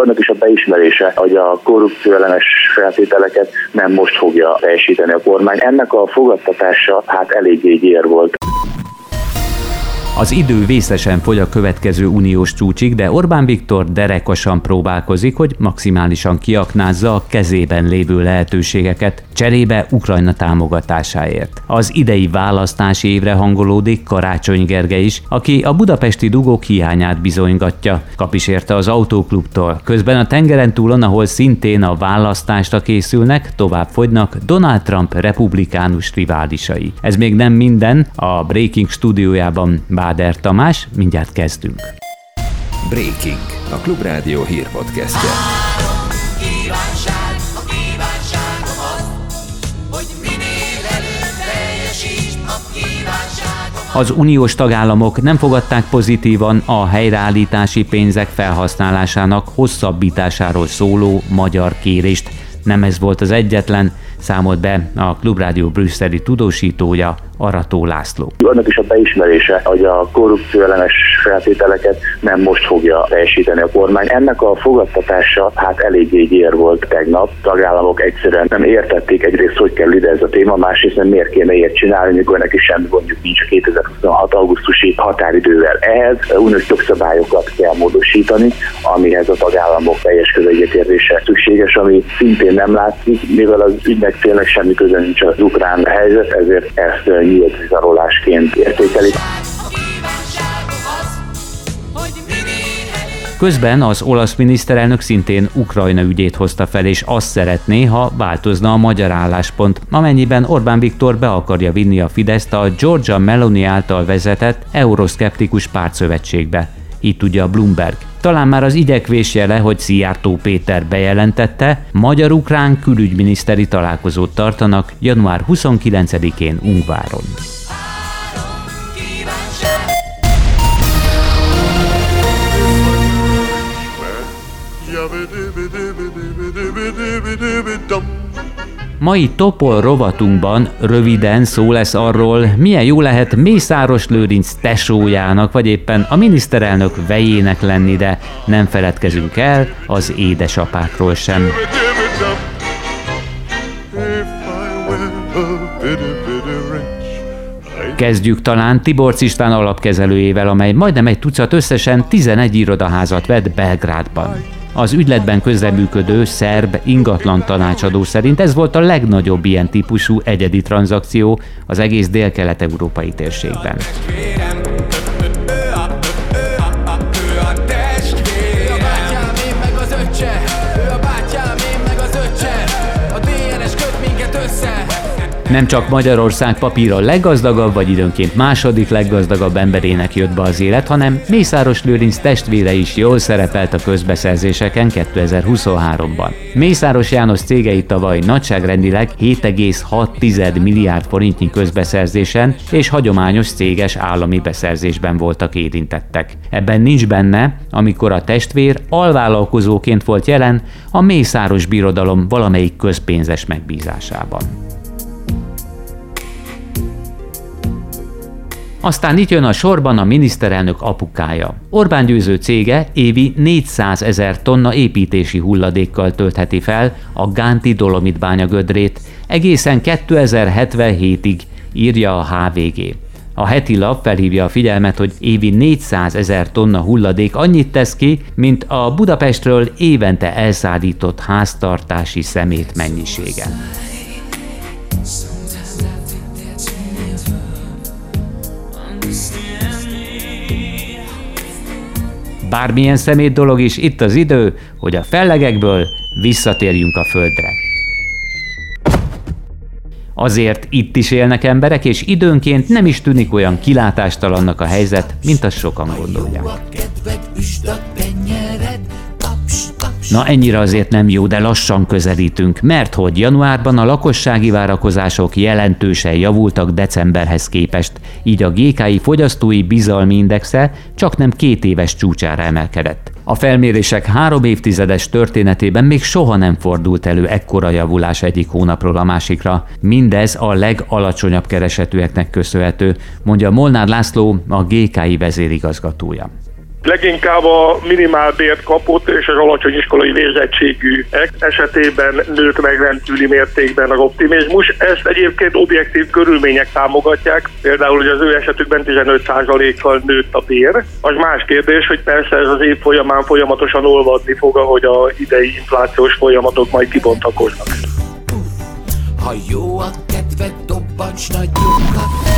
Annak is a beismerése, hogy a korrupció ellenes feltételeket nem most fogja teljesíteni a kormány. Ennek a fogadtatása hát eléggé gyér volt. Az idő vészesen fogy a következő uniós csúcsig, de Orbán Viktor derekosan próbálkozik, hogy maximálisan kiaknázza a kezében lévő lehetőségeket cserébe Ukrajna támogatásáért. Az idei választási évre hangolódik Karácsony Gerge is, aki a budapesti dugók hiányát bizonygatja. Kap is érte az autóklubtól. Közben a tengeren túlon, ahol szintén a választásra készülnek, tovább fogynak Donald Trump republikánus riválisai. Ez még nem minden, a Breaking stúdiójában Báder Tamás, mindjárt kezdünk. Breaking, a Klubrádió hírpodcastje. Az uniós tagállamok nem fogadták pozitívan a helyreállítási pénzek felhasználásának hosszabbításáról szóló magyar kérést. Nem ez volt az egyetlen, számolt be a Klubrádió brüsszeli tudósítója, Arató László. Annak is a beismerése, hogy a korrupció ellenes feltételeket nem most fogja teljesíteni a kormány. Ennek a fogadtatása hát eléggé gyér volt tegnap. Tagállamok egyszerűen nem értették egyrészt, hogy kell ide ez a téma, másrészt nem miért kéne ilyet csinálni, mikor neki semmi gondjuk nincs a 2026. augusztusi határidővel. Ehhez uniós jogszabályokat kell módosítani, amihez a tagállamok teljes közegyetértése szükséges, ami szintén nem látszik, mivel az ügynek tényleg semmi köze nincs az ukrán helyzet, ezért ezt nyílt vizarolásként értékelik. Közben az olasz miniszterelnök szintén Ukrajna ügyét hozta fel, és azt szeretné, ha változna a magyar álláspont, amennyiben Orbán Viktor be akarja vinni a Fideszt a Georgia Meloni által vezetett euroszkeptikus pártszövetségbe. Így tudja a Bloomberg. Talán már az igyekvés jele, hogy Szijjártó Péter bejelentette, magyar-ukrán külügyminiszteri találkozót tartanak január 29-én Ungváron. Mai Topol rovatunkban röviden szó lesz arról, milyen jó lehet Mészáros Lőrinc tesójának, vagy éppen a miniszterelnök vejének lenni, de nem feledkezünk el az édesapákról sem. Kezdjük talán Tiborcs István alapkezelőjével, amely majdnem egy tucat összesen 11 irodaházat vett Belgrádban. Az ügyletben közreműködő szerb ingatlan tanácsadó szerint ez volt a legnagyobb ilyen típusú egyedi tranzakció az egész dél-kelet-európai térségben. Nem csak Magyarország papíra leggazdagabb, vagy időnként második leggazdagabb emberének jött be az élet, hanem Mészáros Lőrinc testvére is jól szerepelt a közbeszerzéseken 2023-ban. Mészáros János cégei tavaly nagyságrendileg 7,6 milliárd forintnyi közbeszerzésen és hagyományos céges állami beszerzésben voltak érintettek. Ebben nincs benne, amikor a testvér alvállalkozóként volt jelen a Mészáros Birodalom valamelyik közpénzes megbízásában. Aztán itt jön a sorban a miniszterelnök apukája. Orbán győző cége évi 400 ezer tonna építési hulladékkal töltheti fel a Gánti Dolomit bánya gödrét egészen 2077-ig, írja a HVG. A heti lap felhívja a figyelmet, hogy évi 400 ezer tonna hulladék annyit tesz ki, mint a Budapestről évente elszállított háztartási szemét mennyisége. Bármilyen szemét dolog is, itt az idő, hogy a fellegekből visszatérjünk a földre. Azért itt is élnek emberek, és időnként nem is tűnik olyan kilátástalannak a helyzet, mint azt sokan gondolják. Na ennyire azért nem jó, de lassan közelítünk, mert hogy januárban a lakossági várakozások jelentősen javultak decemberhez képest, így a GKI fogyasztói bizalmi indexe csak nem két éves csúcsára emelkedett. A felmérések három évtizedes történetében még soha nem fordult elő ekkora javulás egyik hónapról a másikra. Mindez a legalacsonyabb keresetűeknek köszönhető, mondja Molnár László, a GKI vezérigazgatója. Leginkább a minimálbért kapott és az alacsony iskolai végzettségű esetében nőtt meg rendkívüli mértékben az optimizmus. Ezt egyébként objektív körülmények támogatják, például, hogy az ő esetükben 15%-kal nőtt a bér. Az más kérdés, hogy persze ez az év folyamán folyamatosan olvadni fog, ahogy a idei inflációs folyamatok majd kibontakoznak. Ha jó a kedved, dobbancs nagyokat.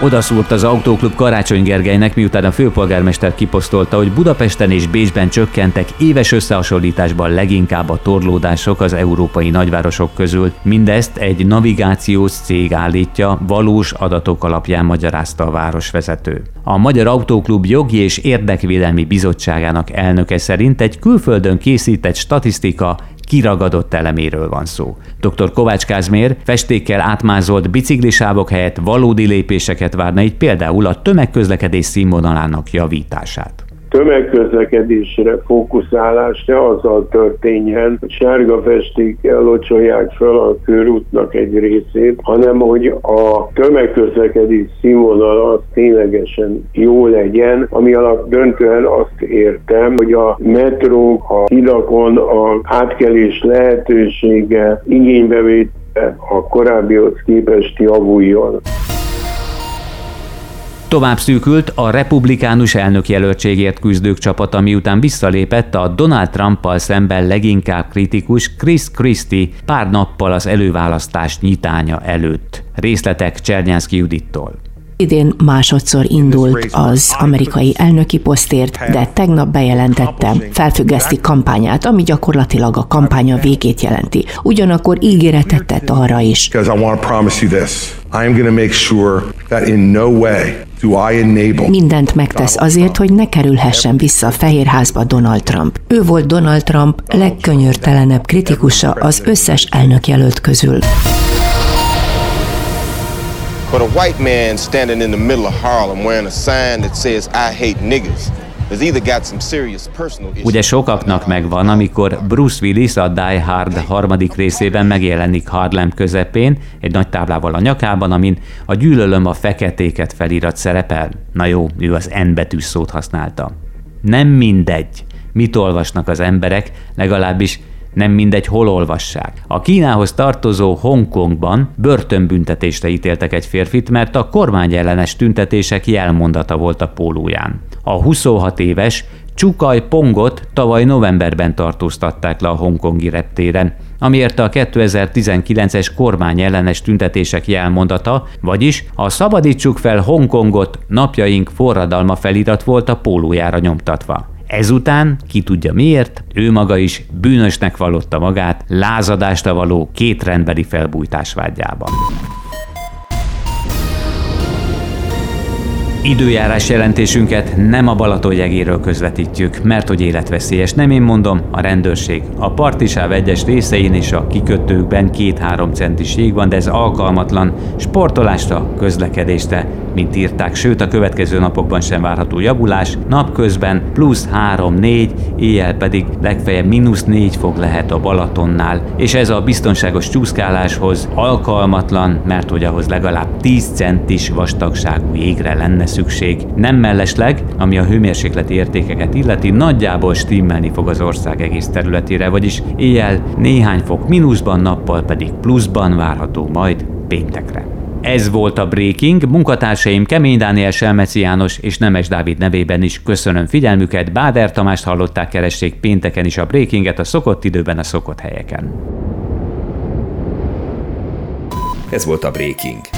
Odaszúrt az autóklub Karácsony Gergelynek, miután a főpolgármester kiposztolta, hogy Budapesten és Bécsben csökkentek éves összehasonlításban leginkább a torlódások az európai nagyvárosok közül. Mindezt egy navigációs cég állítja, valós adatok alapján magyarázta a városvezető. A Magyar Autóklub Jogi és Érdekvédelmi Bizottságának elnöke szerint egy külföldön készített statisztika kiragadott eleméről van szó. Dr. Kovács Kázmér festékkel átmázolt biciklisávok helyett valódi lépéseket várna, így például a tömegközlekedés színvonalának javítását tömegközlekedésre fókuszálás ne azzal történjen, hogy sárga festékkel locsolják fel a körútnak egy részét, hanem hogy a tömegközlekedés színvonal az ténylegesen jó legyen, ami alatt döntően azt értem, hogy a metró, a hidakon a átkelés lehetősége igénybevét a korábbihoz képest javuljon. Tovább szűkült a republikánus elnökjelöltségért küzdők csapata, miután visszalépett a Donald Trumpal szemben leginkább kritikus Chris Christie pár nappal az előválasztás nyitánya előtt. Részletek Csernyánszki Judittól. Idén másodszor indult az amerikai elnöki posztért, de tegnap bejelentette, felfüggeszti kampányát, ami gyakorlatilag a kampánya végét jelenti. Ugyanakkor ígéretet tett arra is. Mindent megtesz azért, hogy ne kerülhessen vissza a Fehérházba Donald Trump. Ő volt Donald Trump legkönyörtelenebb kritikusa az összes elnökjelölt közül. But a white man standing in the middle of Harlem wearing a sign that says I hate niggas Ugye sokaknak megvan, amikor Bruce Willis a Die Hard harmadik részében megjelenik Harlem közepén, egy nagy táblával a nyakában, amin a gyűlölöm a feketéket felirat szerepel. Na jó, ő az N betűs szót használta. Nem mindegy, mit olvasnak az emberek, legalábbis nem mindegy, hol olvassák. A Kínához tartozó Hongkongban börtönbüntetésre ítéltek egy férfit, mert a kormányellenes tüntetések jelmondata volt a pólóján. A 26 éves Csukaj Pongot tavaly novemberben tartóztatták le a hongkongi reptéren, amiért a 2019-es kormányellenes tüntetések jelmondata, vagyis a Szabadítsuk fel Hongkongot napjaink forradalma felirat volt a pólójára nyomtatva. Ezután, ki tudja miért, ő maga is bűnösnek vallotta magát lázadásta való két rendbeli felbújtás vágyában. Időjárás jelentésünket nem a Balatonjegéről közvetítjük, mert hogy életveszélyes, nem én mondom, a rendőrség. A partisáv egyes részein és a kikötőkben két-három centis jég van, de ez alkalmatlan sportolásra, közlekedésre, mint írták, sőt a következő napokban sem várható javulás, napközben plusz 3-4, éjjel pedig legfeljebb mínusz 4 fok lehet a Balatonnál, és ez a biztonságos csúszkáláshoz alkalmatlan, mert hogy ahhoz legalább 10 centis vastagságú jégre lenne szükség. Nem mellesleg, ami a hőmérsékleti értékeket illeti, nagyjából stimmelni fog az ország egész területére, vagyis éjjel néhány fok mínuszban, nappal pedig pluszban várható majd péntekre. Ez volt a Breaking, munkatársaim Kemény Dániel Selmeci János és Nemes Dávid nevében is köszönöm figyelmüket, Báder Tamást hallották, keresték pénteken is a Breakinget a szokott időben a szokott helyeken. Ez volt a Breaking.